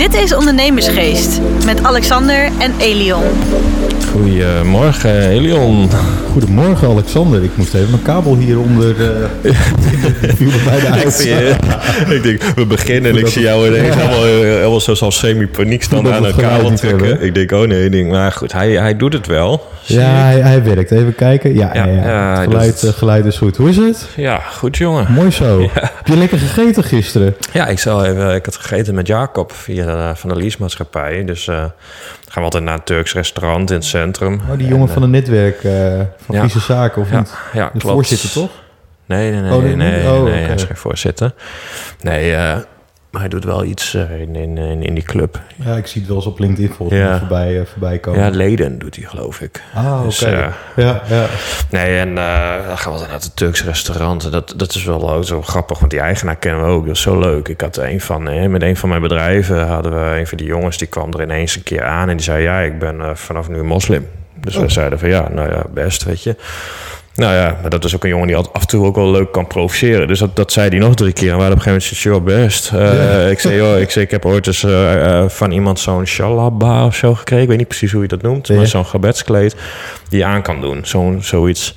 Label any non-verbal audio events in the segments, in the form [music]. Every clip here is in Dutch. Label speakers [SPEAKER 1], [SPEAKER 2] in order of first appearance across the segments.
[SPEAKER 1] Dit is Ondernemersgeest met Alexander en Elion.
[SPEAKER 2] Goedemorgen, Elion.
[SPEAKER 3] Goedemorgen Alexander. Ik moest even mijn kabel hieronder. Uh, [laughs] viel bij de uit.
[SPEAKER 2] ik denk, we beginnen en ik zie jou ineens helemaal, helemaal zo als semi-paniek staan aan een kabel trekken. Ik denk, oh nee, ik denk, maar goed, hij, hij doet het wel.
[SPEAKER 3] Ja, hij, hij, werkt. Even kijken. Ja, ja, ja, ja het geluid, het. geluid, is goed. Hoe is het?
[SPEAKER 2] Ja, goed jongen.
[SPEAKER 3] Mooi zo. [laughs] Heb je lekker gegeten gisteren?
[SPEAKER 2] Ja, ik, zal even, ik had gegeten met Jacob via de, van de leasemaatschappij. Dus uh, gaan we altijd naar een Turks restaurant in het centrum.
[SPEAKER 3] Oh, die jongen van het netwerk uh, van ja. Vieze Zaken, of niet?
[SPEAKER 2] Ja,
[SPEAKER 3] de voorzitter, toch?
[SPEAKER 2] Nee, nee, nee. Oh, nee, nee, oh, nee, hij is geen voorzitter. Nee, uh, maar hij doet wel iets uh, in, in, in, die club.
[SPEAKER 3] Ja, ik zie het wel eens op LinkedIn volgens ja. voorbij, uh, voorbij komen.
[SPEAKER 2] Ja, leden doet hij geloof ik.
[SPEAKER 3] Ah, oké. Dus, uh, ja, ja.
[SPEAKER 2] Nee, en dan gaan we naar het Turks restaurant. Dat, dat is wel zo grappig, want die eigenaar kennen we ook. Dat is zo leuk. Ik had een van, met een van mijn bedrijven hadden we een van die jongens... die kwam er ineens een keer aan en die zei... ja, ik ben vanaf nu moslim. Dus oh. we zeiden van ja, nou ja, best, weet je. Nou ja, maar dat is ook een jongen die af en toe ook wel leuk kan provoceren. Dus dat, dat zei hij nog drie keer. En we hadden op een gegeven moment best. Uh, [laughs] Ik zei, joh, ik, zei, ik heb ooit eens uh, van iemand zo'n shalaba of zo gekregen. Ik weet niet precies hoe je dat noemt. Maar zo'n gebedskleed die je aan kan doen. Zo'n zoiets.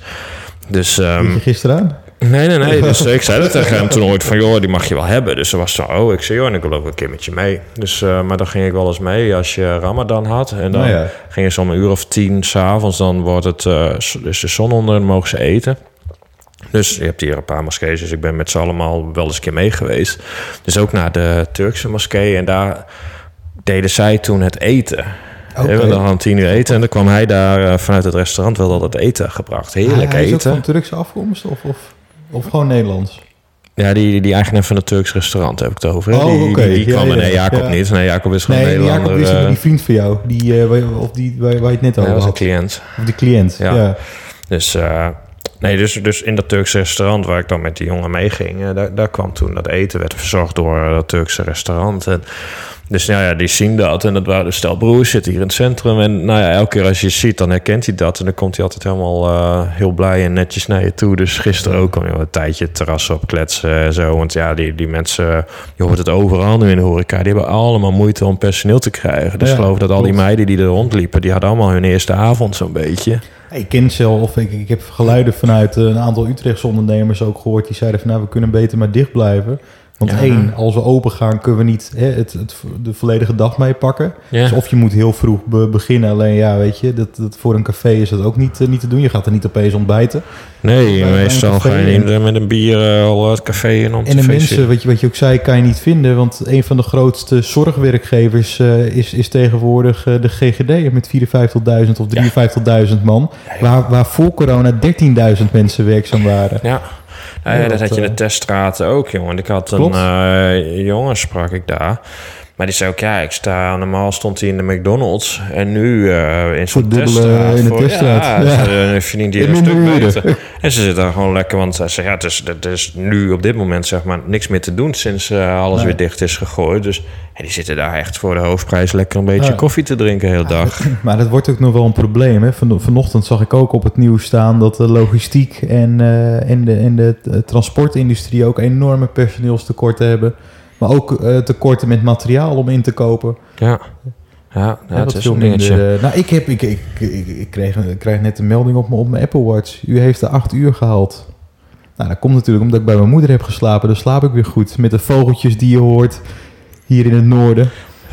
[SPEAKER 2] Dus, um,
[SPEAKER 3] gisteren aan?
[SPEAKER 2] Nee, nee, nee. [laughs] Dus ik zei dat tegen hem toen ooit van, joh, die mag je wel hebben. Dus ze was zo, oh, ik zei, joh, en ik wil ook een keer met je mee. Dus, uh, maar dan ging ik wel eens mee als je Ramadan had. En dan oh, ging je om een uur of tien s'avonds, dan wordt het, uh, dus de zon onder en mogen ze eten. Dus je hebt hier een paar moskeeën, dus ik ben met ze allemaal wel eens een keer mee geweest. Dus ook naar de Turkse moskee en daar deden zij toen het eten. Okay. We hadden tien uur eten en dan kwam hij daar uh, vanuit het restaurant wel dat het eten gebracht. Heerlijk ah, hij eten. Is
[SPEAKER 3] van Turkse afkomst of... of? Of gewoon Nederlands?
[SPEAKER 2] Ja, die, die eigenaar van het Turks restaurant heb ik het over. Oh, die, okay. die, die kwam ja, ja, nee, Jacob niet. Nee, Jacob is gewoon nee, Nederlander.
[SPEAKER 3] Jacob is die vriend van jou, die, uh, of die waar, waar je het net over
[SPEAKER 2] had.
[SPEAKER 3] was
[SPEAKER 2] een cliënt.
[SPEAKER 3] Of de cliënt, ja.
[SPEAKER 2] Dus, uh, nee, dus, dus in dat Turkse restaurant waar ik dan met die jongen mee ging... Uh, daar, daar kwam toen dat eten, werd verzorgd door dat Turkse restaurant. En dus nou ja, die zien dat. En dat waren dus stel broers zitten hier in het centrum. En nou ja, elke keer als je ziet, dan herkent hij dat. En dan komt hij altijd helemaal uh, heel blij en netjes naar je toe. Dus gisteren ook al een tijdje terras op kletsen en zo. Want ja, die, die mensen, je hoort het overal nu in de horeca. Die hebben allemaal moeite om personeel te krijgen. Dus ja, ik geloof dat al die meiden die er rondliepen, die hadden allemaal hun eerste avond zo'n beetje.
[SPEAKER 3] Ik ken zelf, ik, ik heb geluiden vanuit een aantal Utrechtse ondernemers ook gehoord. Die zeiden van nou, we kunnen beter maar dicht blijven. Want één, als we open gaan, kunnen we niet hè, het, het, de volledige dag meepakken. Ja. Dus of je moet heel vroeg beginnen. Alleen ja, weet je, dat, dat voor een café is dat ook niet, uh, niet te doen. Je gaat er niet opeens ontbijten.
[SPEAKER 2] Nee, meestal ga je niet met een bier uh, al het café in om
[SPEAKER 3] En de mensen, wat je, wat je ook zei, kan je niet vinden. Want een van de grootste zorgwerkgevers uh, is, is tegenwoordig de GGD met 54.000 of 53.000 man. Waar, waar voor corona 13.000 mensen werkzaam waren.
[SPEAKER 2] Ja. Ja, dat had je in de teststraten ook, jongen. Ik had een uh, jongen, sprak ik daar. Maar die zei ook, ja, ik sta normaal stond hij in de McDonald's en nu uh, in zo'n teststraat.
[SPEAKER 3] in de teststraat. Ja,
[SPEAKER 2] ja. verdient hij een stuk beter. En ze zitten daar gewoon lekker, want ze ja, het is, het is nu op dit moment zeg maar niks meer te doen sinds uh, alles nee. weer dicht is gegooid. Dus ja, die zitten daar echt voor de hoofdprijs lekker een beetje ja. koffie te drinken de hele dag. [laughs]
[SPEAKER 3] Maar dat wordt ook nog wel een probleem. Hè? Van, vanochtend zag ik ook op het nieuws staan dat de logistiek en, uh, en, de, en de transportindustrie ook enorme personeelstekorten hebben. Maar ook uh, tekorten met materiaal om in te kopen.
[SPEAKER 2] Ja. Ja, ja, ja dat is een dingetje.
[SPEAKER 3] nou, ik, heb, ik, ik, ik, ik, kreeg, ik kreeg net een melding op, op mijn Apple Watch. U heeft de acht uur gehaald. Nou, dat komt natuurlijk omdat ik bij mijn moeder heb geslapen. Dan slaap ik weer goed. Met de vogeltjes die je hoort hier in het noorden.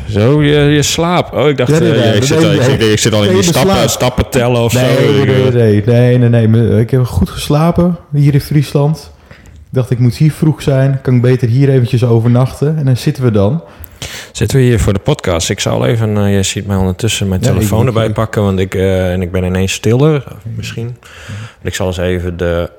[SPEAKER 2] Zo, je, je slaap. Oh, ik dacht, ja, nee, nee, uh, ik, zit al, ik, ik, zit al in die stappen, stappen tellen of
[SPEAKER 3] nee,
[SPEAKER 2] zo.
[SPEAKER 3] Nee, nee, nee, nee, Ik heb goed geslapen hier in Friesland dacht, ik moet hier vroeg zijn. Kan ik beter hier eventjes overnachten? En dan zitten we dan.
[SPEAKER 2] Zitten we hier voor de podcast? Ik zal even, uh, je ziet mij ondertussen mijn ja, telefoon erbij pakken, want ik, uh, en ik ben ineens stiller, misschien. Ik zal eens even de,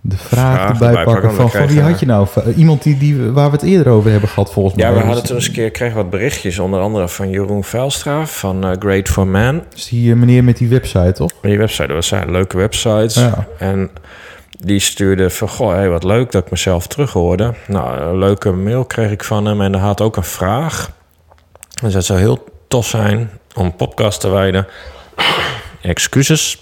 [SPEAKER 3] de vraag, vraag erbij, pakken. pakken van, van wie had je nou? Iemand die, die, waar we het eerder over hebben gehad, volgens mij.
[SPEAKER 2] Ja, we hadden toen eens een keer kregen wat berichtjes, onder andere van Jeroen Velstra van uh, Great for Man.
[SPEAKER 3] Is die meneer met die website, toch?
[SPEAKER 2] Die website, dat zijn leuke websites. Ja. En die stuurde van, goh, hey, wat leuk dat ik mezelf terughoorde. Nou, een leuke mail kreeg ik van hem en hij had ook een vraag. Dus het zou heel tof zijn om podcast te wijden. [coughs] Excuses,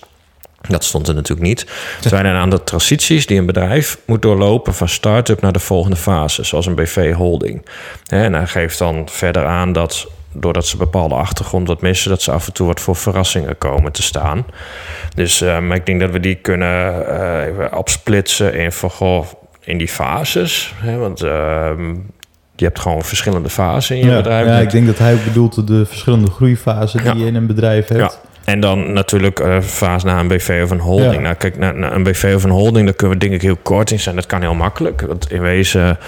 [SPEAKER 2] dat stond er natuurlijk niet. Het zijn een aantal transities die een bedrijf moet doorlopen van start-up naar de volgende fase, zoals een BV-holding. En hij geeft dan verder aan dat doordat ze bepaalde achtergrond wat missen, dat ze af en toe wat voor verrassingen komen te staan. Dus um, ik denk dat we die kunnen uh, even opsplitsen in van goh, in die fases. Hè, want ehm, je hebt gewoon verschillende fasen in je
[SPEAKER 3] ja,
[SPEAKER 2] bedrijf.
[SPEAKER 3] Ja, ik denk dat hij ook bedoelt de verschillende groeifasen die je in een bedrijf hebt.
[SPEAKER 2] Ja. En dan natuurlijk uh, fase naar een BV of een holding. Ja. Nou, kijk, naar, naar, een BV of een holding, daar kunnen we denk ik heel kort in zijn. Dat kan heel makkelijk. Want in wezen,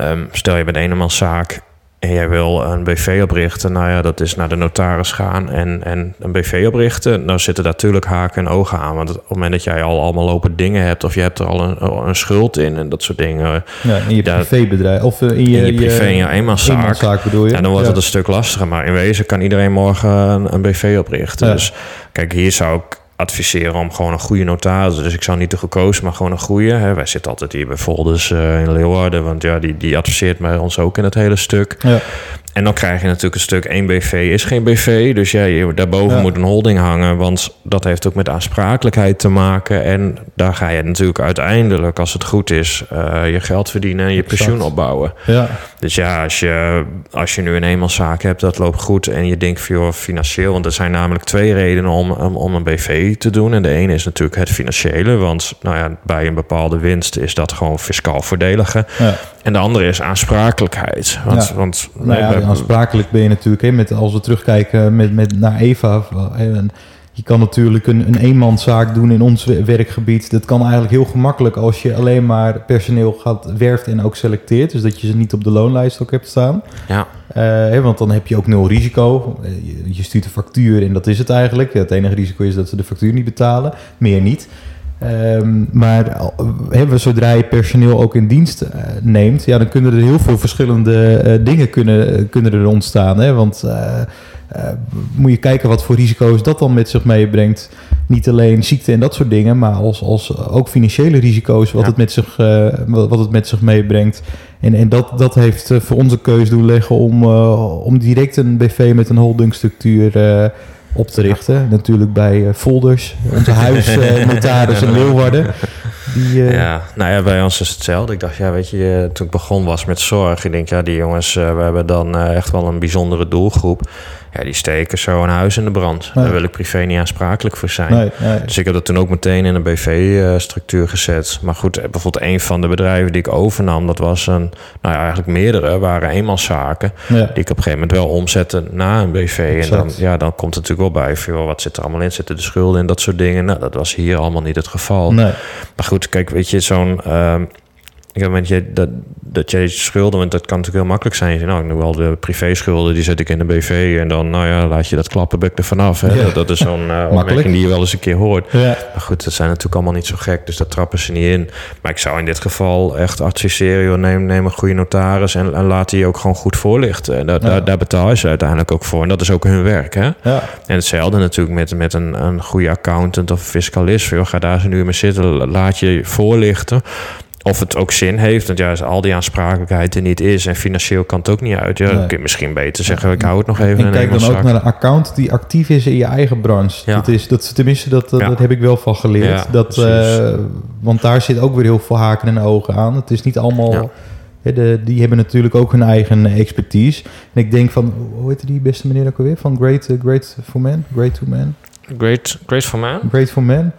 [SPEAKER 2] um, stel je bent een zaak en jij wil een BV oprichten, nou ja, dat is naar de notaris gaan en, en een BV oprichten. Nou zitten daar natuurlijk haken en ogen aan. Want op het moment dat jij al allemaal lopen dingen hebt, of je hebt er al een, een schuld in en dat soort dingen.
[SPEAKER 3] Ja, in je privébedrijf of in je,
[SPEAKER 2] in je privé, in je eenmanszaak.
[SPEAKER 3] eenmanszaak bedoel je?
[SPEAKER 2] Ja, dan wordt
[SPEAKER 3] ja.
[SPEAKER 2] het een stuk lastiger. Maar in wezen kan iedereen morgen een, een BV oprichten.
[SPEAKER 3] Ja.
[SPEAKER 2] Dus kijk, hier zou ik adviseren om gewoon een goede notaris. Dus ik zou niet de gekozen, maar gewoon een goede. Hè. Wij zitten altijd hier bij Volders uh, in Leeuwarden, want ja, die, die adviseert mij ons ook in het hele stuk.
[SPEAKER 3] Ja.
[SPEAKER 2] En dan krijg je natuurlijk een stuk 1 BV is geen BV. Dus ja, je, daarboven
[SPEAKER 3] Ja.
[SPEAKER 2] moet een holding hangen. Want dat heeft ook met aansprakelijkheid te maken. En daar ga je natuurlijk uiteindelijk, als het goed is, uh, je geld verdienen en je
[SPEAKER 3] Exact.
[SPEAKER 2] pensioen opbouwen.
[SPEAKER 3] Ja.
[SPEAKER 2] Dus ja, als je, als je nu een eenmanszaak hebt, dat loopt goed. En je denkt voor financieel. Want er zijn namelijk twee redenen om, om, om een BV te doen. En de ene is natuurlijk het financiële. Want nou ja, bij een bepaalde winst is dat gewoon fiscaal voordeliger.
[SPEAKER 3] Ja.
[SPEAKER 2] En de andere is aansprakelijkheid. Want,
[SPEAKER 3] Ja.
[SPEAKER 2] want
[SPEAKER 3] Nou ja, aansprakelijk ben je natuurlijk, hè, met, als we terugkijken met, met, naar Eva. en je kan natuurlijk een, een eenmanszaak doen in ons we- werkgebied. Dat kan eigenlijk heel gemakkelijk als je alleen maar personeel gaat werft en ook selecteert. Dus dat je ze niet op de loonlijst ook hebt staan.
[SPEAKER 2] ja,
[SPEAKER 3] Eh, hè, want dan heb je ook nul risico. Eh, je, je stuurt een factuur en dat is het eigenlijk. Het enige risico is dat ze de factuur niet betalen. Meer niet. Ehm, maar we- zodra je personeel ook in dienst eh, neemt, ja, dan kunnen er heel veel verschillende dingen kunnen, kunnen er ontstaan. Hè? Want eh, eh, moet je kijken wat voor risico's dat dan met zich meebrengt. Niet alleen ziekte en dat soort dingen, maar als, als ook financiële risico's, wat,
[SPEAKER 2] Ja.
[SPEAKER 3] het, met zich, eh, wat het met zich meebrengt. En, en dat, dat heeft eh, voor onze keus doen leggen om, eh, om direct een BV met een holdingstructuur eh, op te richten. Natuurlijk bij eh, Folders, onze [laughs] huisnotaris in Leeuwarden. Die, eh,
[SPEAKER 2] ja, nou ja, bij ons is het hetzelfde. Ik dacht, ja, weet je, eh, toen ik begon was met zorg. Ik denk, ja, die jongens, eh, we hebben dan echt wel een bijzondere doelgroep. Ja, die steken zo een huis in de brand. Daar wil ik privé niet aansprakelijk voor zijn.
[SPEAKER 3] nee, nee.
[SPEAKER 2] Dus ik heb dat toen ook meteen in een BV-structuur gezet. Maar goed, bijvoorbeeld een van de bedrijven die ik overnam, dat was een, nou ja, eigenlijk meerdere, waren eenmanszaken.
[SPEAKER 3] Ja.
[SPEAKER 2] Die ik op een gegeven moment wel omzette na een BV. En dan, ja, dan komt het natuurlijk wel bij. Van, wat zit er allemaal in? Zitten de schulden en dat soort dingen? Nou, dat was hier allemaal niet het geval. Maar goed, kijk, weet je, zo'n. ehm ik heb met je dat, dat jij schulden, want dat kan natuurlijk heel makkelijk zijn. Je nou, ik doe wel de privé-schulden, die zet ik in de BV. En dan, nou ja, laat je dat klappen, bek er vanaf. Hè?
[SPEAKER 3] Ja.
[SPEAKER 2] Dat, dat is zo'n uh, [laughs] opmerking die je wel eens een keer hoort.
[SPEAKER 3] Ja.
[SPEAKER 2] Maar goed, dat zijn natuurlijk allemaal niet zo gek, dus daar trappen ze niet in. Maar ik zou in dit geval echt adviseren, joh, neem, neem een goede notaris en, en laat die ook gewoon goed voorlichten. En daar,
[SPEAKER 3] Ja.
[SPEAKER 2] daar, daar betaal je ze uiteindelijk ook voor. En dat is ook hun werk, hè?
[SPEAKER 3] Ja.
[SPEAKER 2] En hetzelfde natuurlijk met, met een, een goede accountant of fiscalist. Joh, ga daar eens een uur mee zitten, laat je voorlichten. Of het ook zin heeft, want ja, als al die aansprakelijkheid er niet is en financieel kan het ook niet uit. Ja,
[SPEAKER 3] Nee.
[SPEAKER 2] dan kun je misschien beter zeggen, ik hou het nog even
[SPEAKER 3] En
[SPEAKER 2] in
[SPEAKER 3] kijk dan ook naar een account die actief is in je eigen branche.
[SPEAKER 2] Ja.
[SPEAKER 3] Dat is, dat, tenminste, dat, dat,
[SPEAKER 2] Ja.
[SPEAKER 3] dat heb ik wel van geleerd.
[SPEAKER 2] Ja,
[SPEAKER 3] dat, eh, want daar zit ook weer heel veel haken en ogen aan. Het is niet allemaal... De, die hebben natuurlijk ook hun eigen expertise. En ik denk van, hoe heet die beste meneer ook alweer? Van Great, eh, great for Man? Great to Man?
[SPEAKER 2] Great, great for man?
[SPEAKER 3] Great for Man?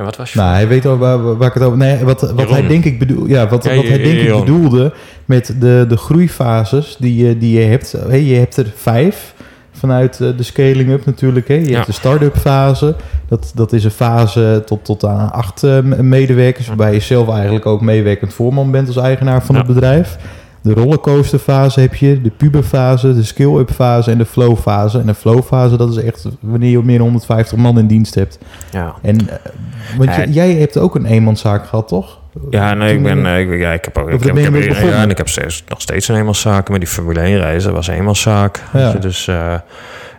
[SPEAKER 2] Ja, wat was je?
[SPEAKER 3] Nou, hij weet al waar, waar- ik het over... Nee, wat, wat
[SPEAKER 2] Jeroen.
[SPEAKER 3] hij denk ik bedoel, ja, wat,
[SPEAKER 2] Ja,
[SPEAKER 3] wat hij denk ik bedoelde met de, de groeifases die je, die je hebt. Hé, je hebt er vijf vanuit eh, de scaling-up natuurlijk. Hè. Je
[SPEAKER 2] Ja.
[SPEAKER 3] hebt de start-up fase. Dat, dat is een fase tot, tot aan acht eh, medewerkers... waarbij je zelf eigenlijk ook meewerkend voorman bent als eigenaar van
[SPEAKER 2] Ja.
[SPEAKER 3] het bedrijf. De rollercoaster fase heb je, de puberfase, de skill-up fase en de flow fase. En de flow fase, dat is echt wanneer je meer dan 150 man in dienst hebt.
[SPEAKER 2] Ja.
[SPEAKER 3] En eh, want jij hebt ook een eenmanszaak gehad, toch?
[SPEAKER 2] Ja, nee, ik ben,
[SPEAKER 3] eh,
[SPEAKER 2] ik, ja, ik heb ook, ik heb, ik heb, ja, en ik heb steeds, nog steeds een eenmanszaak, maar die Formule 1 reizen was een eenmanszaak.
[SPEAKER 3] Ja.
[SPEAKER 2] Dus, eh,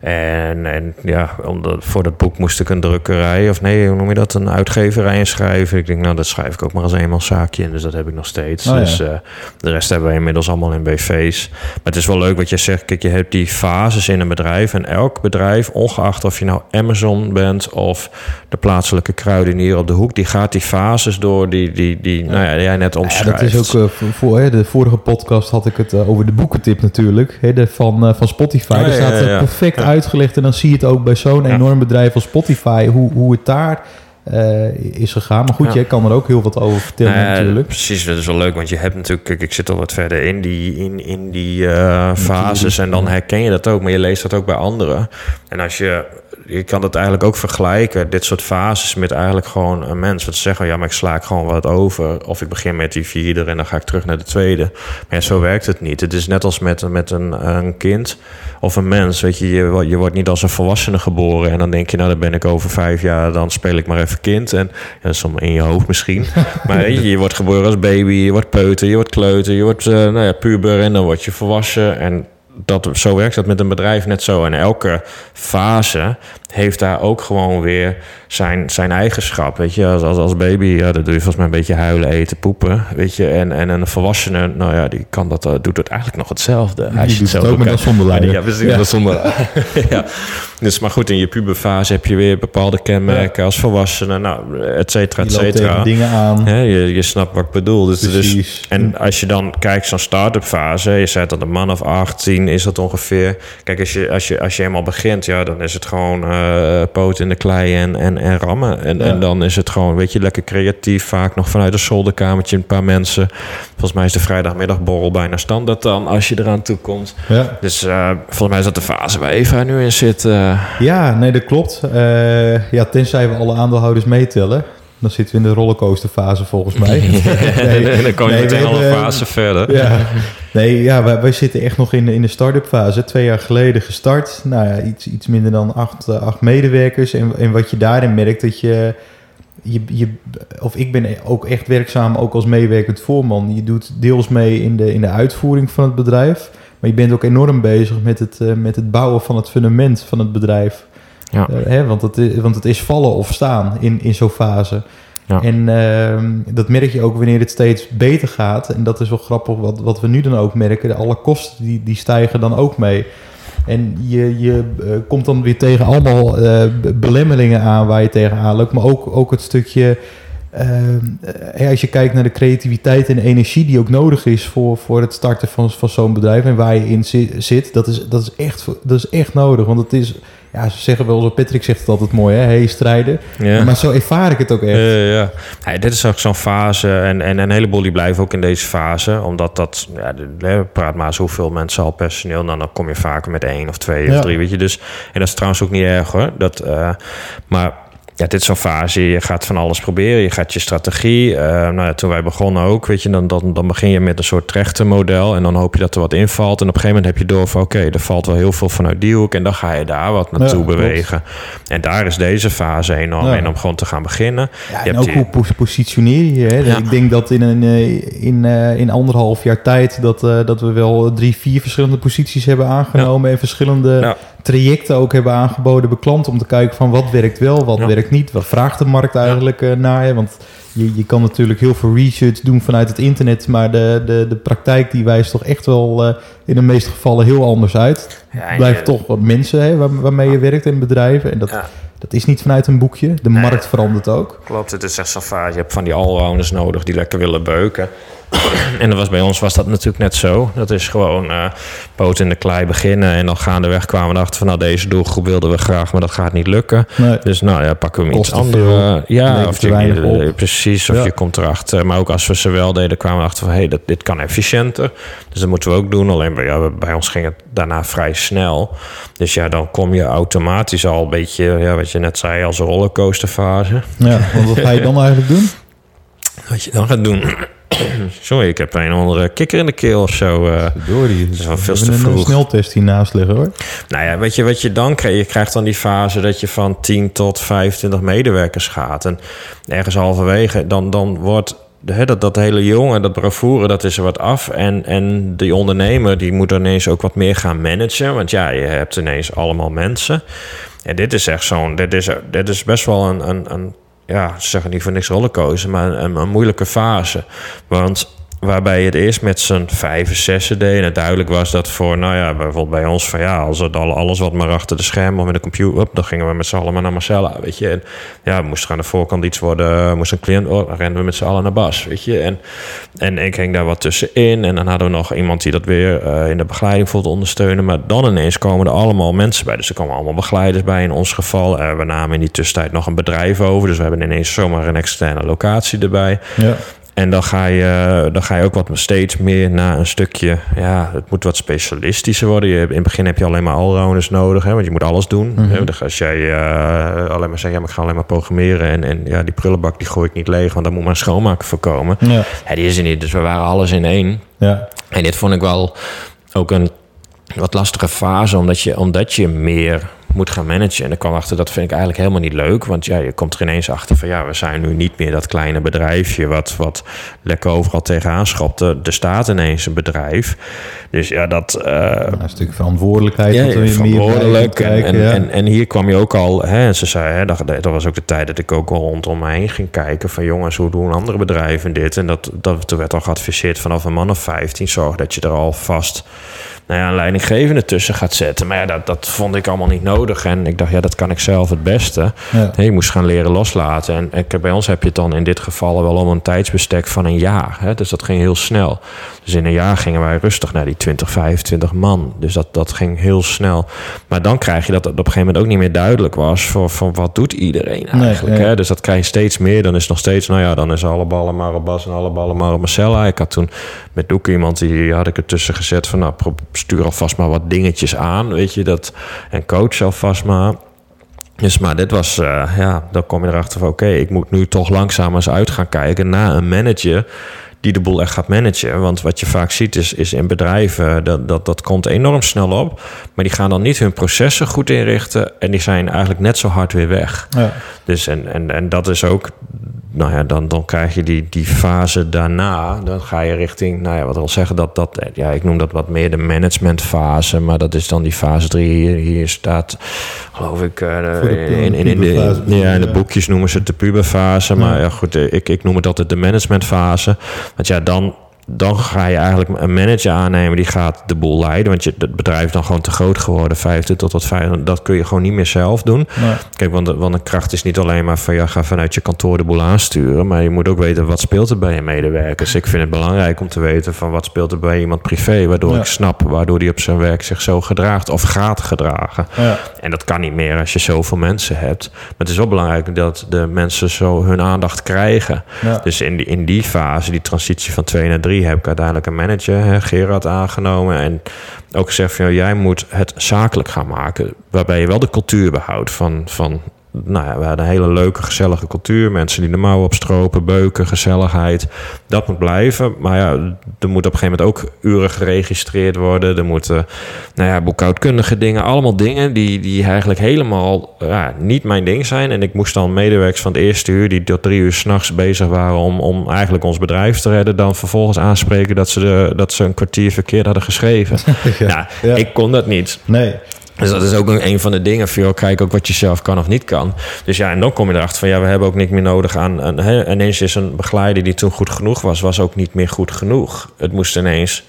[SPEAKER 2] En, en ja, om de, voor dat boek moest ik een drukkerij, of nee, hoe noem je dat, een uitgeverij inschrijven. Ik denk, nou, dat schrijf ik ook maar als eenmaal zaakje in, dus dat heb ik nog steeds.
[SPEAKER 3] Oh, ja.
[SPEAKER 2] dus eh, de rest hebben we inmiddels allemaal in BV's. Maar het is wel leuk wat je zegt. Kijk, je hebt die fases in een bedrijf. En elk bedrijf, ongeacht of je nou Amazon bent of de plaatselijke kruidenier op de hoek, die gaat die fases door die, die, die nou ja, die jij net
[SPEAKER 3] Ja,
[SPEAKER 2] omschrijft.
[SPEAKER 3] dat is ook eh, voor, hè, de vorige podcast had ik het eh, over de boekentip natuurlijk. Hè, de, van, van Spotify. Daar
[SPEAKER 2] ja,
[SPEAKER 3] staat
[SPEAKER 2] ja, ja.
[SPEAKER 3] perfect
[SPEAKER 2] Ja.
[SPEAKER 3] Uitgelegd. En dan zie je het ook bij zo'n
[SPEAKER 2] Ja.
[SPEAKER 3] enorm bedrijf als Spotify. Hoe, hoe het daar eh, is gegaan. Maar goed,
[SPEAKER 2] Ja.
[SPEAKER 3] jij kan er ook heel wat over vertellen
[SPEAKER 2] Nou ja,
[SPEAKER 3] natuurlijk.
[SPEAKER 2] Precies, dat is wel leuk, want je hebt natuurlijk, kijk, ik zit al wat verder in die, in, in die eh, fases en dan herken je dat ook, maar je leest dat ook bij anderen. En als je, je kan dat eigenlijk ook vergelijken, dit soort fases, met eigenlijk gewoon een mens. Wat ze zeggen, ja, maar ik sla ik gewoon wat over. Of ik begin met die vierde en dan ga ik terug naar de tweede. Maar ja, zo werkt het niet. Het is net als met, met een, een kind of een mens. Weet je, je, je wordt niet als een volwassene geboren en dan denk je, nou, dan ben ik over vijf jaar, dan speel ik maar even kind. En ja, dat in je hoofd misschien. [laughs] maar je, je wordt geboren als baby, je wordt peuter, je wordt kleuter, je wordt eh, nou ja, puber en dan word je volwassen. En dat, zo werkt dat met een bedrijf net zo. En elke fase heeft daar ook gewoon weer zijn, zijn eigenschap. Weet je, als, als, als baby, ja, dan doe je volgens mij een beetje huilen, eten, poepen. Weet je, en, en een volwassene, nou ja, die kan dat, eh, doet het eigenlijk nog hetzelfde. Als je
[SPEAKER 3] doet het ook, maar dan
[SPEAKER 2] bekijkt.
[SPEAKER 3] zonder lijden.
[SPEAKER 2] Ja, precies,
[SPEAKER 3] Ja.
[SPEAKER 2] dat zonder. [laughs] ja. Dus, maar goed, in je puberfase heb je weer bepaalde kenmerken als volwassene, nou, et cetera, et cetera.
[SPEAKER 3] dingen aan.
[SPEAKER 2] Je, je snapt wat ik bedoel. Dus, dus,
[SPEAKER 3] Precies.
[SPEAKER 2] en als je dan kijkt, zo'n start-up fase, je zei dat een man of 18 is dat ongeveer. Kijk, als je, als je, als je eenmaal begint, ja, dan is het gewoon eh poot in de klei en, en, en rammen. En,
[SPEAKER 3] Ja.
[SPEAKER 2] en dan is het gewoon, weet je, lekker creatief. Vaak nog vanuit een zolderkamertje een paar mensen. Volgens mij is de vrijdagmiddagborrel bijna standaard dan, als je eraan toe komt.
[SPEAKER 3] Ja.
[SPEAKER 2] Dus eh, volgens mij is dat de fase waar Eva nu in zit. eh.
[SPEAKER 3] Ja, nee, dat klopt. Ja, tenzij we alle aandeelhouders meetellen. Dan zitten we in de rollercoasterfase volgens mij. [laughs] Nee,
[SPEAKER 2] en dan kom je
[SPEAKER 3] nee,
[SPEAKER 2] meteen al een fase verder.
[SPEAKER 3] Ja, nee, ja wij, wij zitten echt nog in de, in de start-up fase. Twee jaar geleden gestart. Nou ja, iets, iets minder dan acht, eh, acht medewerkers. En, en wat je daarin merkt, dat je, je, je... Of ik ben ook echt werkzaam, ook als meewerkend voorman. Je doet deels mee in de, in de uitvoering van het bedrijf. Maar je bent ook enorm bezig met het, eh, met het bouwen van het fundament van het bedrijf.
[SPEAKER 2] Ja.
[SPEAKER 3] Eh, hè, want, het is, want het is vallen of staan in, in zo'n fase.
[SPEAKER 2] Ja.
[SPEAKER 3] En ehm, dat merk je ook wanneer het steeds beter gaat. En dat is wel grappig wat, wat we nu dan ook merken. Alle kosten die, die stijgen dan ook mee. En je, je eh, komt dan weer tegen allemaal eh, be- belemmeringen aan waar je tegenaan loopt. Maar ook, ook het stukje... ehm, eh, als je kijkt naar de creativiteit en de energie die ook nodig is voor, voor het starten van, van zo'n bedrijf en waar je in zi- zit, dat is, dat, is echt, dat is echt nodig. Want het is, ja, ze zeggen wel zo, Patrick zegt het altijd mooi, hè, hey, strijden.
[SPEAKER 2] Ja.
[SPEAKER 3] Maar zo ervaar ik het ook echt.
[SPEAKER 2] Ja, ja. Dit is ook zo'n fase. En, en een heleboel die blijven ook in deze fase. Omdat dat, ja, de- praat maar hoeveel mensen al personeel. Nou, dan kom je vaker met één of twee
[SPEAKER 3] Ja.
[SPEAKER 2] of drie, weet je. Dus, en dat is trouwens ook niet erg hoor. Dat, eh, maar ja, dit is zo'n fase. Je gaat van alles proberen. Je gaat je strategie. eh, nou ja, toen wij begonnen ook, weet je, dan, dan, dan begin je met een soort trechtenmodel. En dan hoop je dat er wat invalt. En op een gegeven moment heb je door van oké, er valt wel heel veel vanuit die hoek. En dan ga je daar wat naartoe
[SPEAKER 3] Ja, klopt.
[SPEAKER 2] bewegen. En daar is deze fase enorm
[SPEAKER 3] Ja.
[SPEAKER 2] in om gewoon te gaan beginnen.
[SPEAKER 3] Ja,
[SPEAKER 2] Je
[SPEAKER 3] en ook
[SPEAKER 2] die-
[SPEAKER 3] hoe pos- positioneer je je. Hè?
[SPEAKER 2] Ja.
[SPEAKER 3] Ik denk dat in, een, eh, in, eh, in anderhalf jaar tijd... Dat, dat we wel drie, vier verschillende posities hebben aangenomen... en verschillende. Trajecten ook hebben aangeboden bij klanten... om te kijken van wat werkt wel, wat
[SPEAKER 2] Ja.
[SPEAKER 3] werkt niet. Wat vraagt de markt eigenlijk eh, naar je? Want je, je kan natuurlijk heel veel research doen vanuit het internet... maar de, de, de praktijk die wijst toch echt wel eh, in de meeste gevallen heel anders uit.
[SPEAKER 2] Ja,
[SPEAKER 3] blijft
[SPEAKER 2] je-
[SPEAKER 3] toch wat mensen hè, waar- waarmee je werkt in bedrijven. En dat, dat is niet vanuit een boekje. De
[SPEAKER 2] Nee.
[SPEAKER 3] markt verandert ook.
[SPEAKER 2] Klopt, het is echt fase. Je hebt van die allrounders nodig die lekker willen beuken. En dat was bij ons was dat natuurlijk net zo. Dat is gewoon eh poot in de klei beginnen. En dan gaandeweg kwamen we erachter van... nou, deze doelgroep wilden we graag, maar dat gaat niet lukken.
[SPEAKER 3] Nee.
[SPEAKER 2] Dus nou ja, pakken we hem iets
[SPEAKER 3] te
[SPEAKER 2] andere. Ja, of je, eh, precies. Of
[SPEAKER 3] Ja.
[SPEAKER 2] je komt erachter. Maar ook als we ze wel deden, kwamen we erachter van... hé, hey, dat, dit kan efficiënter. Dus dat moeten we ook doen. Alleen bij, ja, bij ons ging het daarna vrij snel. Dus ja, dan kom je automatisch al een beetje... Ja, wat je net zei, als een rollercoasterfase.
[SPEAKER 3] Ja, want wat ga je dan [laughs] eigenlijk doen?
[SPEAKER 2] Wat je dan gaat doen. [clears throat] Sorry, ik heb een andere kikker in de keel of zo. eh.
[SPEAKER 3] Door die.
[SPEAKER 2] is wel veel te
[SPEAKER 3] een
[SPEAKER 2] vroeg.
[SPEAKER 3] sneltest hiernaast liggen hoor.
[SPEAKER 2] Nou ja, weet je wat je dan krijgt? Je krijgt dan die fase dat je van 10 tot 25 medewerkers gaat. En ergens halverwege, dan, dan wordt hè, dat, dat hele jongen, dat bravoure, dat is er wat af. En, en die ondernemer, die moet ineens ook wat meer gaan managen. Want ja, je hebt ineens allemaal mensen. En dit is echt zo'n, dit is, dit is best wel een, een, een ja, ze zeggen niet voor niks rollercoaster, maar een, een moeilijke fase. Want Waarbij het eerst met z'n vijf en zessen deed. En het duidelijk was dat voor, nou ja, bijvoorbeeld bij ons van ja, als het al alles wat maar achter de schermen of met de computer, op, dan gingen we met z'n allen naar Marcella, weet je. En ja, moest er aan de voorkant iets worden, moest een cliënt, oh, dan renden we met z'n allen naar Bas, weet je. En, en ik ging daar wat tussenin. En dan hadden we nog iemand die dat weer uh, in de begeleiding voelde ondersteunen. Maar dan ineens komen er allemaal mensen bij. Dus er komen allemaal begeleiders bij in ons geval. Uh, we namen in die tussentijd nog een bedrijf over. Dus we hebben ineens zomaar een externe locatie erbij.
[SPEAKER 3] Ja.
[SPEAKER 2] En dan ga, je, dan ga je ook wat steeds meer naar een stukje... Ja, het moet wat specialistischer worden. Je, in het begin heb je alleen maar allrounders nodig. Hè, want je moet alles doen. Hè. Dus als jij uh, alleen maar zegt... Ja, maar ik ga alleen maar programmeren. En, en ja, die prullenbak die gooi ik niet leeg. Want daar moet maar een schoonmaker voor komen.
[SPEAKER 3] Ja.
[SPEAKER 2] Ja, die is er niet. Dus we waren alles in één.
[SPEAKER 3] Ja.
[SPEAKER 2] En dit vond ik wel ook een wat lastige fase. Omdat je, omdat je meer moet gaan managen. En ik kwam achter, dat vind ik eigenlijk helemaal niet leuk. Want ja, je komt er ineens achter van ja, we zijn nu niet meer dat kleine bedrijfje wat, wat lekker overal tegenaan schopt. Er er staat ineens een bedrijf. Dus ja, dat. eh,
[SPEAKER 3] een stuk verantwoordelijkheid.
[SPEAKER 2] ja,
[SPEAKER 3] er bij
[SPEAKER 2] verantwoordelijk. En,
[SPEAKER 3] kijken,
[SPEAKER 2] en,
[SPEAKER 3] ja.
[SPEAKER 2] en, en hier kwam je ook al, hè, en ze zei, hè, dat, dat was ook de tijd dat ik ook al rondom me heen ging kijken van jongens, hoe doen andere bedrijven dit? En dat, dat toen werd al geadviseerd vanaf een man of 15, zorg dat je er al vast nou ja, een leidinggevende tussen gaat zetten. Maar ja, dat, dat vond ik allemaal niet nodig. En ik dacht, ja, dat kan ik zelf het beste.
[SPEAKER 3] Ja.
[SPEAKER 2] Je moest gaan leren loslaten. En, en bij ons heb je het dan in dit geval wel om een tijdsbestek van een jaar. Hè? Dus dat ging heel snel. Dus in een jaar gingen wij rustig naar die 20, 25 man. Dus dat, dat ging heel snel. Maar dan krijg je dat het op een gegeven moment ook niet meer duidelijk was... voor, voor wat doet iedereen eigenlijk.
[SPEAKER 3] nee.
[SPEAKER 2] Hè? Dus dat krijg je steeds meer. Dan is nog steeds, nou ja, dan is alle ballen maar op Bas... en alle ballen maar op Marcella. Ik had toen met Doek iemand, die had ik ertussen gezet... van nou, stuur alvast maar wat dingetjes aan, weet je. Dat, en coach alvast maar... Dus maar dit was, eh, ja, dan kom je erachter van... oké, ik moet nu toch langzaam eens uit gaan kijken naar een manager... die de boel echt gaat managen. Want wat je vaak ziet is, is in bedrijven... Dat, dat, dat komt enorm snel op... maar die gaan dan niet hun processen goed inrichten... en die zijn eigenlijk net zo hard weer weg.
[SPEAKER 3] Ja.
[SPEAKER 2] Dus en, en, en dat is ook, nou ja, dan, dan krijg je die, die fase daarna. Dan ga je richting, nou ja, wat wil zeggen dat dat, ja, ik noem dat wat meer de managementfase, maar dat is dan die fase 3. Hier, hier staat, geloof ik, eh, in, in, in, de, ja, in de boekjes noemen ze het de puberfase. Maar ja, goed, eh, ik, ik noem het altijd de managementfase. Want ja, dan, dan ga je eigenlijk een manager aannemen die gaat de boel leiden. Want je, het bedrijf is dan gewoon te groot geworden, 50 tot tot 5. Dat kun je gewoon niet meer zelf doen.
[SPEAKER 3] Nee.
[SPEAKER 2] Kijk, want de, want de kracht is niet alleen maar van ja, ga vanuit je kantoor de boel aansturen. Maar je moet ook weten wat speelt er bij je medewerkers. Ik vind het belangrijk om te weten van wat speelt er bij iemand privé. Waardoor
[SPEAKER 3] Ja.
[SPEAKER 2] ik snap waardoor die op zijn werk zich zo gedraagt of gaat gedragen.
[SPEAKER 3] Ja.
[SPEAKER 2] En dat kan niet meer als je zoveel mensen hebt. Maar het is wel belangrijk dat de mensen zo hun aandacht krijgen.
[SPEAKER 3] Ja.
[SPEAKER 2] Dus in die, in die fase, die transitie van 2 naar 3, heb ik uiteindelijk een manager, Gerard, aangenomen. En ook gezegd van, jij moet het zakelijk gaan maken. Waarbij je wel de cultuur behoudt van... van nou ja, we hadden een hele leuke, gezellige cultuur. Mensen die de mouwen opstropen, beuken, gezelligheid. Dat moet blijven. Maar ja, er moet op een gegeven moment ook uren geregistreerd worden. Er moeten, nou ja, boekhoudkundige dingen. Allemaal dingen die, die eigenlijk helemaal ja, niet mijn ding zijn. En ik moest dan medewerkers van het eerste uur... die tot drie uur s'nachts bezig waren om, om eigenlijk ons bedrijf te redden... dan vervolgens aanspreken dat ze, de, dat ze een kwartier verkeerd hadden geschreven.
[SPEAKER 3] Ja. [laughs]
[SPEAKER 2] ja,
[SPEAKER 3] Ja.
[SPEAKER 2] ik kon dat niet.
[SPEAKER 3] Nee.
[SPEAKER 2] Dus dat is ook een, van de dingen. Voor jou, kijk ook wat je zelf kan of niet kan. Dus ja, en dan kom je erachter van ja, we hebben ook niks meer nodig aan. hè, ineens is een begeleider die toen goed genoeg was, was ook niet meer goed genoeg. Het moest ineens.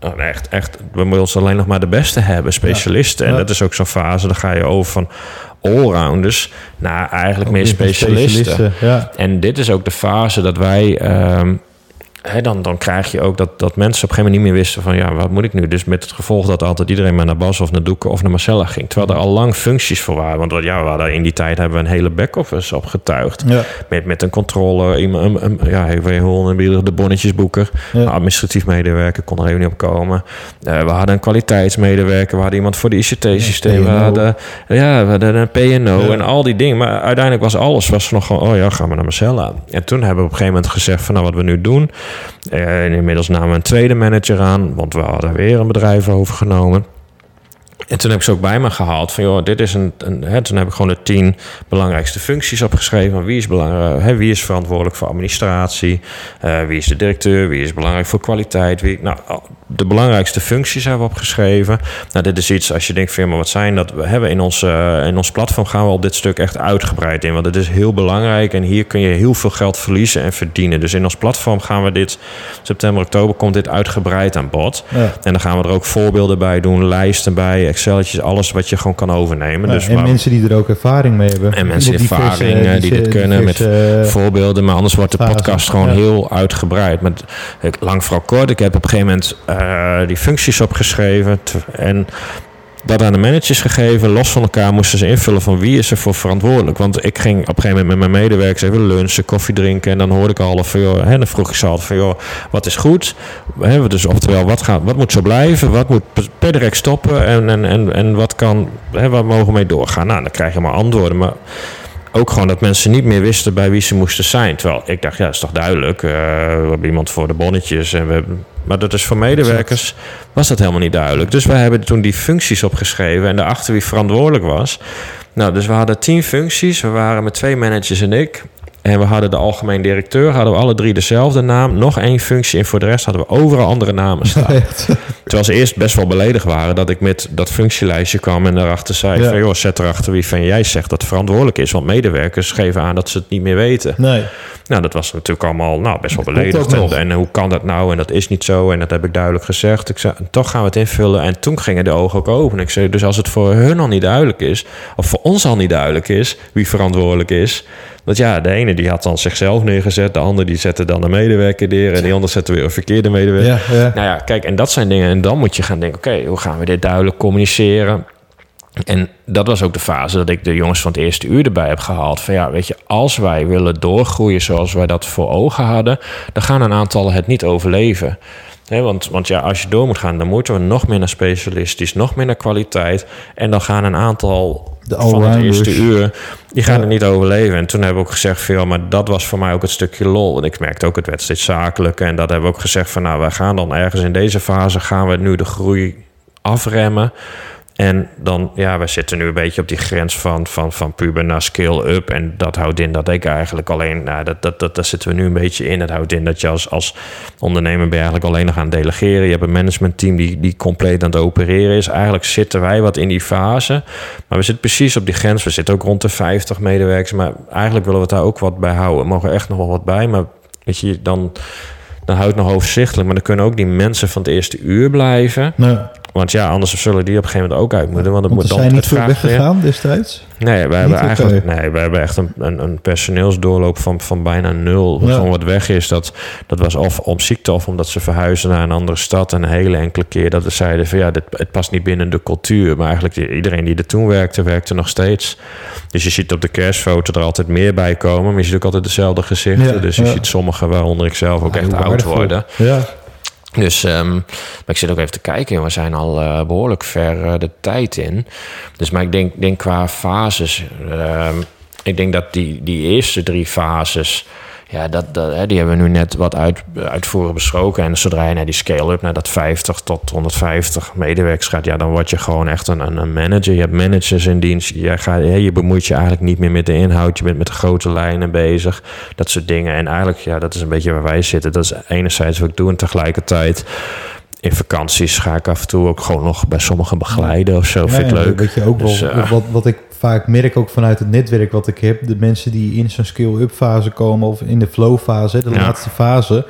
[SPEAKER 2] oh, echt, echt, we moeten ons alleen nog maar de beste hebben, specialisten. En
[SPEAKER 3] Ja.
[SPEAKER 2] dat is ook zo'n fase. Dan ga je over van allrounders naar eigenlijk meer
[SPEAKER 3] Ook
[SPEAKER 2] specialisten.
[SPEAKER 3] Ja.
[SPEAKER 2] En dit is ook de fase dat wij. ehm, hè, dan, dan krijg je ook dat, dat mensen op een gegeven moment niet meer wisten van ja, wat moet ik nu? Dus met het gevolg dat altijd iedereen maar naar Bas of naar Doeken of naar Marcella ging. Terwijl er al lang functies voor waren. Want ja, we hadden in die tijd hebben we een hele back-office opgetuigd.
[SPEAKER 3] Ja.
[SPEAKER 2] Met, met een controle, iemand, een, een, ja, even horen, de bonnetjesboeker.
[SPEAKER 3] Ja.
[SPEAKER 2] Een administratief medewerker kon er even niet op komen. Eh, we hadden een kwaliteitsmedewerker, we hadden iemand voor de ICT-systeem. we hadden, ja, we hadden een PNO
[SPEAKER 3] Ja.
[SPEAKER 2] en al die dingen. Maar uiteindelijk was alles was nog gewoon, oh ja, gaan we naar Marcella. En toen hebben we op een gegeven moment gezegd van, nou, wat we nu doen. En inmiddels namen we een tweede manager aan, want we hadden weer een bedrijf overgenomen. En toen heb ik ze ook bij me gehaald van, joh, dit is een, een hè, toen heb ik gewoon de tien belangrijkste functies opgeschreven. Wie is, belangrijk, hè, wie is verantwoordelijk voor administratie? Uh, wie is de directeur? Wie is belangrijk voor kwaliteit? Wie, nou, de belangrijkste functies hebben we opgeschreven. Nou, dit is iets, als je denkt, firma, wat zijn dat? We hebben in ons, uh, in ons platform gaan we op dit stuk echt uitgebreid in. Want het is heel belangrijk en hier kun je heel veel geld verliezen en verdienen. Dus in ons platform gaan we dit, september, oktober, komt dit uitgebreid aan bod. Ja. En dan gaan we er ook voorbeelden bij doen, lijsten bij, Excelletjes, alles wat je gewoon kan overnemen.
[SPEAKER 3] Ja,
[SPEAKER 2] dus
[SPEAKER 3] en mensen die er ook ervaring mee hebben.
[SPEAKER 2] En mensen die ervaring, die, die dit kunnen met voorbeelden. Maar anders wordt de podcast gewoon heel uitgebreid. Met lang vooral kort. Ik heb op een gegeven moment uh, die functies opgeschreven. En dat aan de managers gegeven. Los van elkaar moesten ze invullen van wie is er voor verantwoordelijk. Want ik ging op een gegeven moment met mijn medewerkers even lunchen, koffie drinken. En dan hoorde ik al van, joh, hè, dan vroeg ik ze altijd van, joh, wat is goed? Hè, dus oftewel, wat, gaat, wat moet zo blijven? Wat moet per direct stoppen? En, en, en, en wat kan, hè, waar mogen we mee doorgaan? Nou, dan krijg je maar antwoorden. Maar ook gewoon dat mensen niet meer wisten bij wie ze moesten zijn. Terwijl ik dacht, ja, dat is toch duidelijk. Uh, we hebben iemand voor de bonnetjes. En we maar dat is voor medewerkers was dat helemaal niet duidelijk. Dus wij hebben toen die functies opgeschreven en daarachter wie verantwoordelijk was. Nou, dus we hadden tien functies. We waren met twee managers en ik. En we hadden de algemeen directeur, hadden we alle drie dezelfde naam. Nog één functie en voor de rest hadden we overal andere namen staan. [laughs] Terwijl ze eerst best wel beledigd waren dat ik met dat functielijstje kwam en daarachter zei: ja. van, joh, zet erachter wie van jij zegt dat verantwoordelijk is. Want medewerkers geven aan dat ze het niet meer weten.
[SPEAKER 3] Nee.
[SPEAKER 2] Nou, dat was natuurlijk allemaal nou, best wel beledigd. En, en, hoe kan dat nou? En dat is niet zo. En dat heb ik duidelijk gezegd. Ik zei, toch gaan we het invullen. En toen gingen de ogen ook open. Ik zei, dus als het voor hun al niet duidelijk is, of voor ons al niet duidelijk is, wie verantwoordelijk is. Dat ja, de ene die had dan zichzelf neergezet, de ander die zette dan de medewerker neer en die ander zette weer een verkeerde medewerker.
[SPEAKER 3] Ja, ja.
[SPEAKER 2] Nou ja, kijk, en dat zijn dingen. En dan moet je gaan denken, oké, hoe gaan we dit duidelijk communiceren? En dat was ook de fase dat ik de jongens van het eerste uur erbij heb gehaald. Van ja, weet je, als wij willen doorgroeien zoals wij dat voor ogen hadden, dan gaan een aantal het niet overleven. Want, want ja, als je door moet gaan, dan moeten we nog meer naar specialistisch, nog meer naar kwaliteit. En dan gaan een aantal
[SPEAKER 3] de
[SPEAKER 2] van het eerste uur, die gaan er niet overleven. En toen hebben we ook gezegd, maar dat was voor mij ook het stukje lol. En ik merkte ook, het werd steeds zakelijker. En dat hebben we ook gezegd van, nou, wij gaan dan ergens in deze fase, gaan we nu de groei afremmen. En dan, ja, we zitten nu een beetje op die grens van, van, van puber naar scale-up. En dat houdt in dat ik eigenlijk alleen, nou, dat, dat, dat, daar zitten we nu een beetje in. Dat houdt in dat je als, als ondernemer ben eigenlijk alleen nog aan het delegeren. Je hebt een managementteam die, die compleet aan het opereren is. Eigenlijk zitten wij wat in die fase. Maar we zitten precies op die grens. We zitten ook rond de 50 medewerkers. Maar eigenlijk willen we daar ook wat bij houden. We mogen echt nog wel wat bij. Maar weet je, dan, dan houdt het nog overzichtelijk. Maar dan kunnen ook die mensen van het eerste uur blijven.
[SPEAKER 3] Nee.
[SPEAKER 2] Want ja, anders zullen die op een gegeven moment ook uit moeten. Want, het
[SPEAKER 3] want
[SPEAKER 2] moet
[SPEAKER 3] zijn niet veel weggegaan destijds?
[SPEAKER 2] Nee, we hebben eigenlijk nee, we hebben echt een, een, een, personeelsdoorloop van, van bijna nul. Ja. Gewoon wat weg is. Dat, dat was of om ziekte of omdat ze verhuizen naar een andere stad. En een hele enkele keer dat we zeiden van ja, dit, het past niet binnen de cultuur. Maar eigenlijk iedereen die er toen werkte, werkte nog steeds. Dus je ziet op de kerstfoto er altijd meer bij komen. Maar je ziet ook altijd dezelfde gezichten.
[SPEAKER 3] Ja,
[SPEAKER 2] dus je
[SPEAKER 3] ja.
[SPEAKER 2] ziet sommigen, waaronder ik zelf, ook echt oud worden.
[SPEAKER 3] Ja.
[SPEAKER 2] Dus um, maar ik zit ook even te kijken. We zijn al uh, behoorlijk ver uh, de tijd in. Dus maar ik denk, denk qua fases. Um, ik denk dat die, die eerste drie fases. Ja, dat, dat, hè, die hebben we nu net wat uit, uitvoerig besproken. En zodra je naar die scale-up, naar dat 50 tot 150 medewerkers gaat, ja, dan word je gewoon echt een, een, manager. Je hebt managers in dienst. Je, gaat, hè, je bemoeit je eigenlijk niet meer met de inhoud. Je bent met de grote lijnen bezig. Dat soort dingen. En eigenlijk, ja, dat is een beetje waar wij zitten. Dat is enerzijds wat ik doe en tegelijkertijd in vakanties ga ik af en toe ook gewoon nog bij sommigen begeleiden of zo. Vind ik
[SPEAKER 3] Ja,
[SPEAKER 2] leuk.
[SPEAKER 3] Weet je ook
[SPEAKER 2] Dus,
[SPEAKER 3] wel,
[SPEAKER 2] eh,
[SPEAKER 3] wat, wat ik vaak merk ook vanuit het netwerk wat ik heb, de mensen die in zo'n skill-up fase komen of in de flow fase, de
[SPEAKER 2] Ja.
[SPEAKER 3] laatste fase,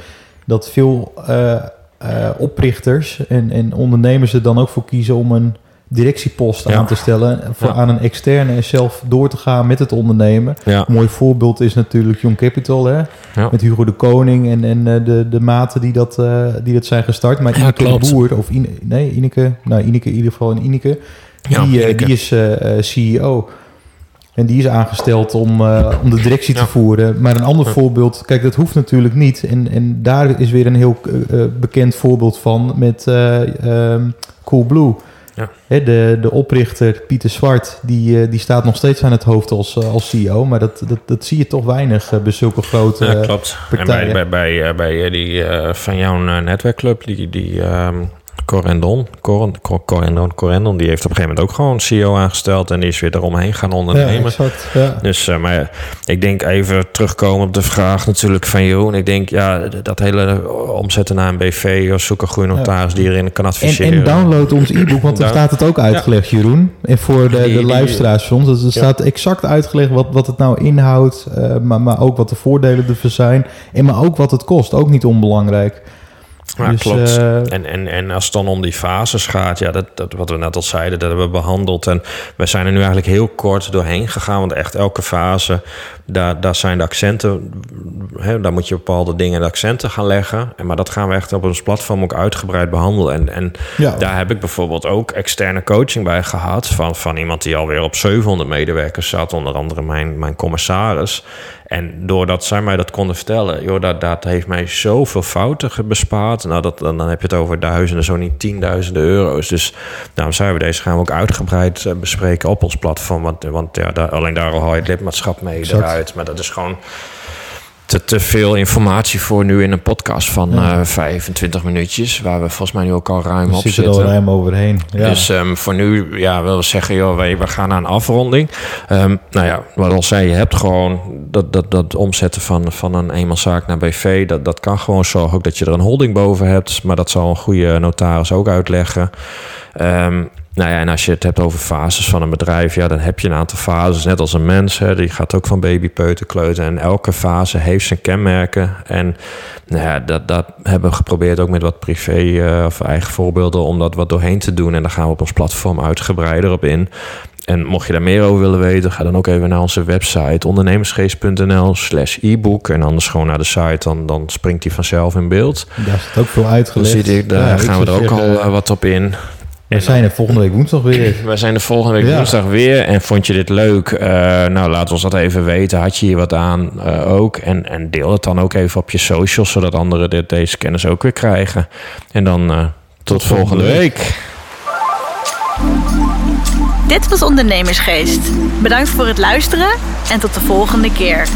[SPEAKER 3] dat veel eh, eh, oprichters en, en ondernemers er dan ook voor kiezen om een directiepost
[SPEAKER 2] Ja.
[SPEAKER 3] aan te stellen, voor
[SPEAKER 2] Ja.
[SPEAKER 3] aan een externe en zelf door te gaan met het ondernemen.
[SPEAKER 2] Ja,
[SPEAKER 3] Een mooi voorbeeld is natuurlijk Young Capital, hè? Met Hugo de Koning en, en eh, de, de maten die dat, die dat zijn gestart. Maar
[SPEAKER 2] Ja,
[SPEAKER 3] Ineke de. Boer, of Ine, nee, Ineke, nou Ineke in ieder geval en Ineke, die, eh, die is eh, eh, CEO. En die is aangesteld om, eh, om de directie te voeren. Maar een ander
[SPEAKER 2] Ja.
[SPEAKER 3] voorbeeld, kijk, dat hoeft natuurlijk niet. En, en daar is weer een heel bekend voorbeeld van met eh ehm, Coolblue.
[SPEAKER 2] Ja.
[SPEAKER 3] Hè, de, de oprichter Pieter Zwart, die, eh, die staat nog steeds aan het hoofd als, als CEO. Maar dat, dat, dat zie je toch weinig bij zulke grote...
[SPEAKER 2] Ja, klopt. En bij,
[SPEAKER 3] partijen.
[SPEAKER 2] bij, bij, eh, bij die eh, van jouw netwerkclub, die, die ehm, Corendon. Cor, Cor, Corendon, Corendon, die heeft op een gegeven moment ook gewoon CEO aangesteld en die is weer eromheen gaan
[SPEAKER 3] Ja,
[SPEAKER 2] ondernemen.
[SPEAKER 3] exact. Ja.
[SPEAKER 2] Dus, eh, maar ik denk even terugkomen op de vraag natuurlijk van Jeroen. Ik denk, ja, dat hele omzetten naar een BV of zoek een goede notaris die erin kan
[SPEAKER 3] En,
[SPEAKER 2] adviseren.
[SPEAKER 3] en download ons e-book, want daar staat het ook uitgelegd, Jeroen. En voor de, de luisteraars van ons. Dus er staat exact uitgelegd wat, wat het nou inhoudt. eh, maar, maar ook wat de voordelen ervan zijn. En maar ook wat het kost. Ook niet onbelangrijk.
[SPEAKER 2] Ja,
[SPEAKER 3] Dus,
[SPEAKER 2] klopt.
[SPEAKER 3] eh,
[SPEAKER 2] en, en, en als het dan om die fases gaat, ja, dat, dat, wat we net al zeiden, dat hebben we behandeld. En we zijn er nu eigenlijk heel kort doorheen gegaan. Want echt elke fase, daar, daar zijn de accenten, hè, daar moet je bepaalde dingen de accenten gaan leggen. En, maar dat gaan we echt op ons platform ook uitgebreid behandelen. En, en
[SPEAKER 3] Ja.
[SPEAKER 2] daar heb ik bijvoorbeeld ook externe coaching bij gehad. Van, van iemand die alweer op 700 medewerkers zat, onder andere mijn, mijn commissaris. En doordat zij mij dat konden vertellen, joh, dat, dat heeft mij zoveel fouten bespaard. Nou, dat, dan, dan heb je het over duizenden, zo niet tienduizenden euro's. Dus daarom zijn we deze gaan we ook uitgebreid eh, bespreken op ons platform. Want, want ja, daar, alleen daar al haal je het lidmaatschap mee
[SPEAKER 3] Exact.
[SPEAKER 2] Maar dat is gewoon te, te veel informatie voor nu in een podcast van
[SPEAKER 3] Ja.
[SPEAKER 2] eh 25 minuutjes. Waar we volgens mij nu ook al ruim
[SPEAKER 3] We
[SPEAKER 2] op
[SPEAKER 3] zitten er al ruim overheen. Ja.
[SPEAKER 2] Dus ehm, voor nu ja, we zeggen, joh, wij, we gaan naar een afronding. Ehm, nou ja, wat al zei, je hebt gewoon dat, dat, dat omzetten van, van een eenmanszaak naar BV. Dat, dat kan gewoon zorgen ook dat je er een holding boven hebt. Maar dat zal een goede notaris ook uitleggen. Ehm, nou ja, en als je het hebt over fases van een bedrijf, ja, dan heb je een aantal fases, net als een mens. Hè, die gaat ook van baby, peuter, kleuter. En elke fase heeft zijn kenmerken. En nou ja, dat, dat hebben we geprobeerd ook met wat privé eh, of eigen voorbeelden om dat wat doorheen te doen. En daar gaan we op ons platform uitgebreider op in. En mocht je daar meer over willen weten, ga dan ook even naar onze website ondernemersgeest.nl slash e-book. En anders gewoon naar de site, dan, dan springt die vanzelf in beeld.
[SPEAKER 3] Daar staat ook veel
[SPEAKER 2] Dan
[SPEAKER 3] uitgelegd.
[SPEAKER 2] zie je, daar
[SPEAKER 3] Ja,
[SPEAKER 2] gaan we er ook al
[SPEAKER 3] zeggen,
[SPEAKER 2] eh, wat op in.
[SPEAKER 3] We zijn er volgende week woensdag weer. [clears throat]
[SPEAKER 2] Wij zijn de volgende week
[SPEAKER 3] Ja.
[SPEAKER 2] woensdag weer. En vond je dit leuk? Eh, nou, laat ons dat even weten. Had je hier wat aan eh, ook? En, en deel het dan ook even op je socials, zodat anderen dit, deze kennis ook weer krijgen. En dan eh, tot, volgende
[SPEAKER 3] volgende
[SPEAKER 2] week.
[SPEAKER 1] Dit was Ondernemersgeest. Bedankt voor het luisteren en tot de volgende keer.